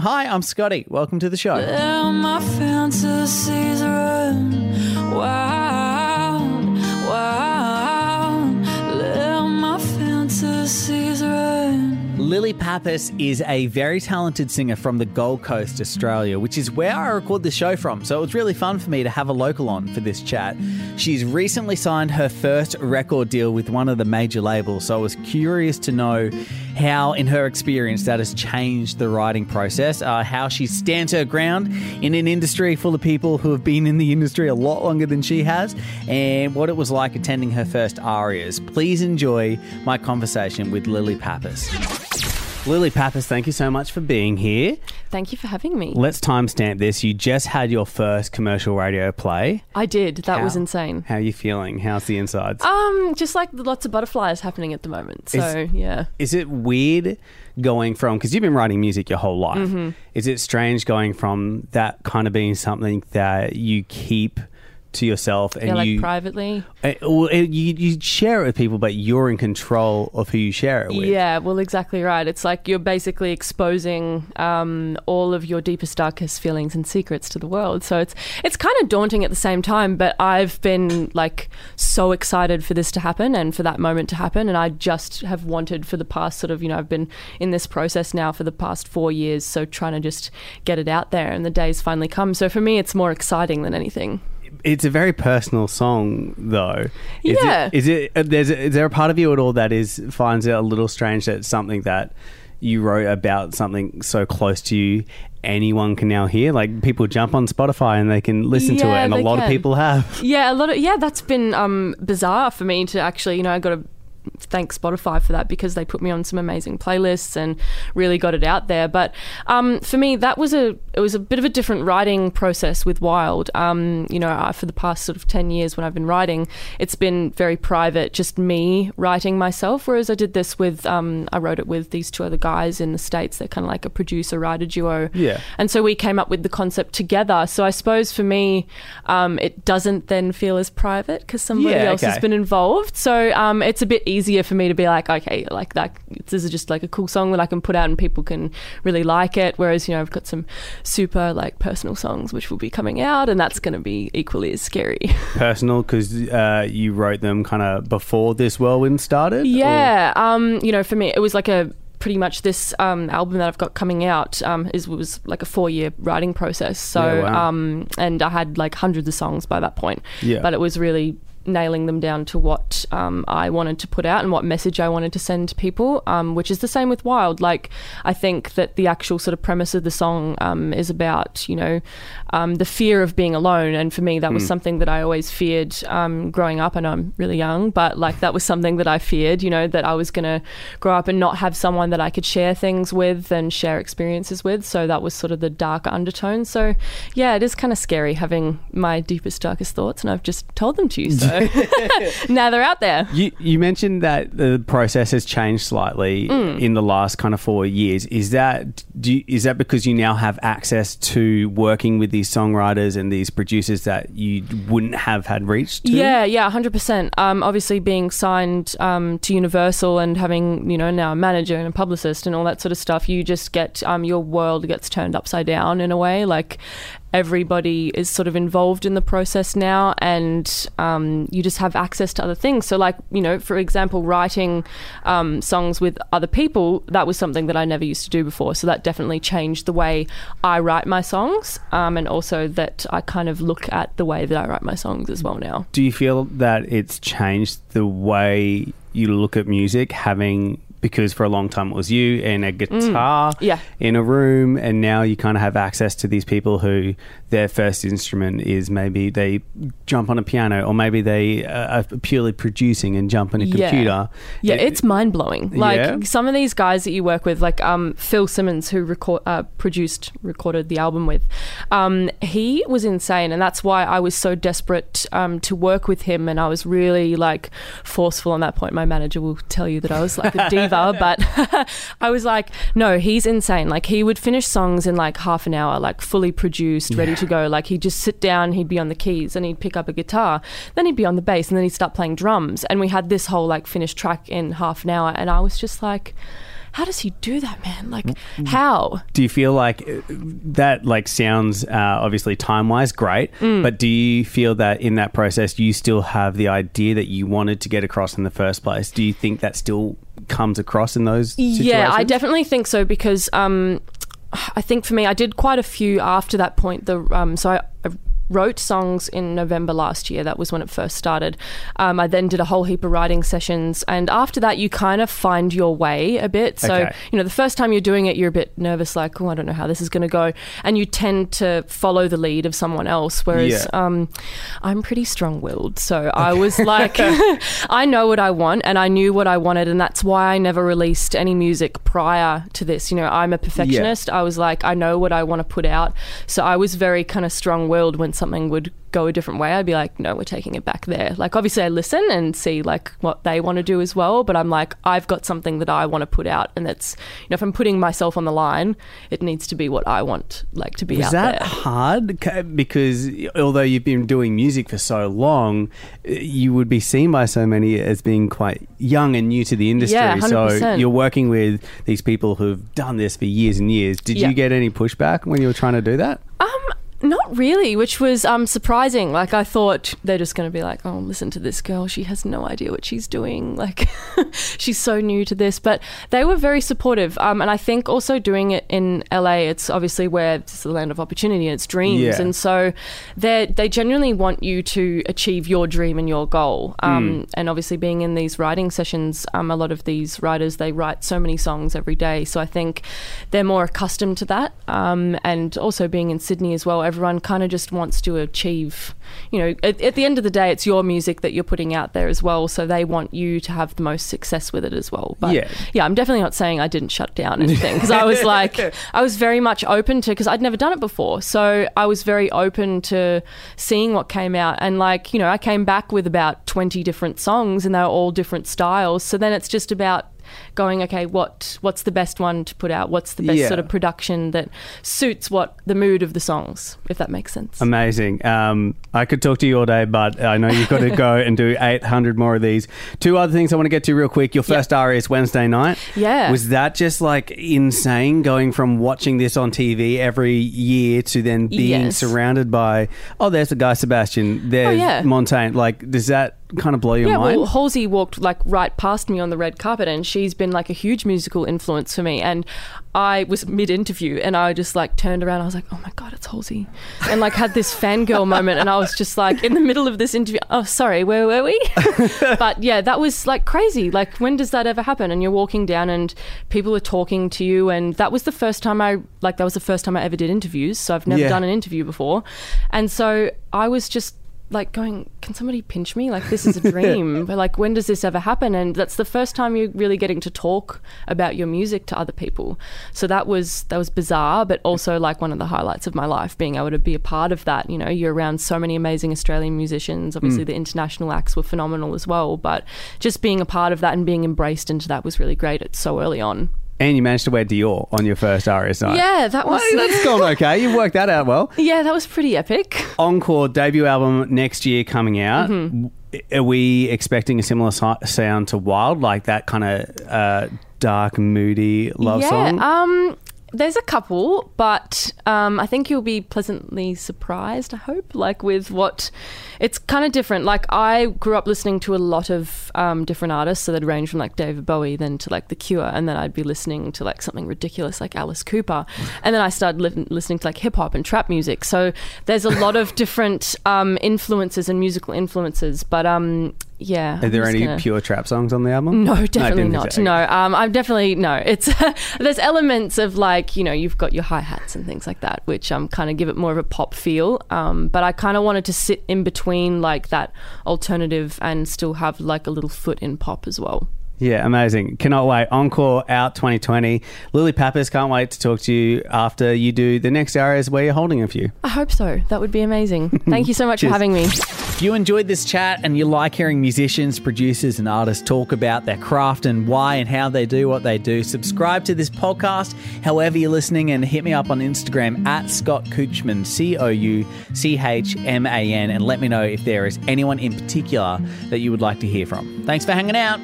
Hi, I'm Scotty. Welcome to the show. Let my fantasies run wild, wild. Let my fantasies run. Lily Papas is a very talented singer from the Gold Coast, Australia, which is where I record the show from. So it was really fun for me to have a local on for this chat. She's recently signed her first record deal with one of the major labels. So I was curious to know how, in her experience, that has changed the writing process, uh, how she stands her ground in an industry full of people who have been in the industry a lot longer than she has, and what it was like attending her first ARIAs. Please enjoy my conversation with Lily Papas. Lily Papas, thank you so much for being here. Thank you for having me. Let's timestamp this. You just had your first commercial radio play. I did. That was insane. How are you feeling? How's the insides? Um, just like lots of butterflies happening at the moment. So yeah. Is it weird going from because you've been writing music your whole life? Mm-hmm. Is it strange going from that kind of being something that you keep to yourself and Yeah, like you, privately. uh, well, you you share it with people, but you're in control of who you share it with? Yeah, well, exactly right. It's like you're basically exposing um, all of your deepest, darkest feelings and secrets to the world. So it's it's kind of daunting at the same time. But I've been like so excited for this to happen and for that moment to happen. And I just have wanted for the past sort of you know I've been in this process now for the past four years. So trying to just get it out there, and the day's finally come. So for me, it's more exciting than anything. It's a very personal song, though. Is Yeah. It, is it? uh, There's is there a part of you at all that is finds it a little strange that something that you wrote about something so close to you, anyone can now hear? Like people jump on Spotify and they can listen to it, and a lot of people have. Yeah, a lot of yeah, that's been um, bizarre for me to actually, you know, I got to thank Spotify for that because they put me on some amazing playlists and really got it out there. But um, for me, that was a it was a bit of a different writing process with Wild. Um, you know, I, for the past sort of ten years when I've been writing, it's been very private, just me writing myself. Whereas I did this with um, I wrote it with these two other guys in the states. They're kind of like a producer writer duo. Yeah. And so we came up with the concept together. So I suppose for me, um, it doesn't then feel as private because somebody Yeah, else has been involved. So um, it's a bit easier for me to be like, okay, like that. This is just like a cool song that I can put out and people can really like it. Whereas you know I've got some super like personal songs which will be coming out, and that's going to be equally as scary. Personal because uh, you wrote them kind of before this whirlwind started. Yeah, um, you know, for me, it was like a pretty much this um, album that I've got coming out um, is was like a four year writing process. So, Yeah, wow. um, and I had like hundreds of songs by that point. Yeah. but it was really nailing them down to what um, I wanted to put out and what message I wanted to send to people, um, which is the same with Wild. Like, I think that the actual sort of premise of the song um, is about, you know, um, the fear of being alone. And for me, that was something that I always feared um, growing up. I know I'm really young, but like that was something that I feared, you know, that I was going to grow up and not have someone that I could share things with and share experiences with. So that was sort of the darker undertone. So, yeah, it is kind of scary having my deepest, darkest thoughts, and I've just told them to you. So now they're out there. You, you mentioned that the process has changed slightly Mm. in the last kind of four years. Is that do you, is that because you now have access to working with these songwriters and these producers that you wouldn't have had reached to? Yeah, yeah, hundred percent. Um, obviously, being signed um, to Universal and having you know now a manager and a publicist and all that sort of stuff, you just get um, your world gets turned upside down in a way. Like everybody is sort of involved in the process now, and um, you just have access to other things. So, like you know, for example, writing um, songs with other people that was something that I never used to do before. So that definitely changed the way I write my songs, um, and also that I kind of look at the way that I write my songs as well now. Do you feel that it's changed the way you look at music, having because for a long time it was you and a guitar Mm. Yeah. in a room, and now you kind of have access to these people who their first instrument is maybe they jump on a piano, or maybe they uh, are purely producing and jump on a Yeah. computer. Yeah, It- it's mind blowing. Like Yeah? some of these guys that you work with, like um, Phil Simmons, who record, uh, produced, recorded the album with, um, he was insane, and that's why I was so desperate um, to work with him. And I was really like forceful on that point. My manager will tell you that I was like a diva, but I was like, no, he's insane. Like he would finish songs in like half an hour, like fully produced, ready to go. Like he'd just sit down, he'd be on the keys, and he'd pick up a guitar, then he'd be on the bass, and then he'd start playing drums. And we had this whole like finished track in half an hour, and I was just like. how does he do that, man? Like, how? Do you feel like uh, that like sounds uh, obviously time wise great, Mm. but do you feel that in that process you still have the idea that you wanted to get across in the first place? Do you think that still comes across in those situations? Yeah, I definitely think so because um, I think for me, I did quite a few after that point. The um, so I, I wrote songs in November last year. That was when it first started. Um, I then did a whole heap of writing sessions, and after that, you kind of find your way a bit. So Okay. you know, the first time you're doing it, you're a bit nervous, like, oh, I don't know how this is going to go, and you tend to follow the lead of someone else. Whereas Yeah. um, I'm pretty strong-willed, so I was like, I know what I want, and I knew what I wanted, and that's why I never released any music prior to this. You know, I'm a perfectionist. I was like, I know what I want to put out, so I was very kind of strong-willed when something would go a different way. I'd be like, no, we're taking it back there. Like, obviously, I listen and see like what they want to do as well, but I'm like, I've got something that I want to put out, and that's, you know, if I'm putting myself on the line, it needs to be what I want, like to be Was out that there. hard? Because although you've been doing music for so long, you would be seen by so many as being quite young and new to the industry. Yeah, so 100%. So you're working with these people who've done this for years and years. Did Yeah. you get any pushback when you were trying to do that? Um, Not really, which was um, surprising. Like I thought they're just going to be like, "Oh, listen to this girl. She has no idea what she's doing. Like she's so new to this." But they were very supportive, um, and I think also doing it in LA, it's obviously where it's the land of opportunity and it's dreams, Yeah. and so they they genuinely want you to achieve your dream and your goal. Um, And obviously, being in these writing sessions, um, a lot of these writers they write so many songs every day, so I think they're more accustomed to that. Um, and also being in Sydney as well, everyone kind of just wants to achieve. You know, at, at the end of the day, it's your music that you're putting out there as well, so they want you to have the most success with it as well. But Yeah. yeah, I'm definitely not saying I didn't shut down anything because I was like, I was very much open to because I'd never done it before, so I was very open to seeing what came out. And like, you know, I came back with about 20 different songs, and they were all different styles. So then it's just about going okay what what's the best one to put out what's the best Yeah. sort of production that suits what the mood of the songs if that makes sense Amazing. Um, I could talk to you all day, but I know you've got to go and do 800 more of these. Two other things I want to get to real quick. Your first ARIA is Wednesday night. Yeah. Was that just like insane going from watching this on TV every year to then being Yes. surrounded by, oh, there's the Guy Sebastian, there's yeah. Montaigne. Like, does that kind of blow your yeah, mind? well, Halsey walked like right past me on the red carpet, and she's been like a huge musical influence for me. And I was mid-interview, and I just like turned around. I was like, "Oh my god, it's Halsey!" And like had this fangirl moment, and I was just like in the middle of this interview. Oh, sorry, where were we? but yeah, that was like crazy. Like, when does that ever happen? And you're walking down, and people are talking to you, and that was the first time I like that was the first time I ever did interviews. So I've never Yeah. done an interview before, and so I was just like going, can somebody pinch me? Like this is a dream. but like when does this ever happen? And that's the first time you're really getting to talk about your music to other people. So that was that was bizarre, but also like one of the highlights of my life, being able to be a part of that. You know, you're around so many amazing Australian musicians. Obviously, mm. the international acts were phenomenal as well. But just being a part of that and being embraced into that was really great. It's so early on. And you managed to wear Dior on your first ARIA night. Yeah, that was. Well, that's gone okay. You've worked that out well. yeah, that was pretty epic. Encore debut album next year coming out. Mm-hmm. Are we expecting a similar so- sound to Wild, like that kind of uh, dark, moody love yeah, song? Um, there's a couple, but um, I think you'll be pleasantly surprised. I hope, like with what it's kind of different. Like I grew up listening to a lot of um, different artists, so they'd range from like David Bowie, then to like The Cure, and then I'd be listening to like something ridiculous like Alice Cooper, and then I started li- listening to like hip hop and trap music. So there's a lot of different um, influences and musical influences, but um, yeah. Are I'm there any gonna- pure trap songs on the album? no, definitely didn't not. so. No, um, I'm definitely no. It's there's elements of like you know you've got your hi hats and things like that, which um kind of give it more of a pop feel. Um, but I kind of wanted to sit in between like that alternative and still have like a little foot in pop as well. Yeah, amazing. Cannot wait. Encore out 2020. Lily Papas, can't wait to talk to you after you do the next areas where you're holding a few. I hope so. That would be amazing. Thank you so much for having me. If you enjoyed this chat and you like hearing musicians, producers, and artists talk about their craft and why and how they do what they do, subscribe to this podcast however you're listening and hit me up on Instagram at Scott Couchman, C O U C H M A N, and let me know if there is anyone in particular that you would like to hear from. Thanks for hanging out.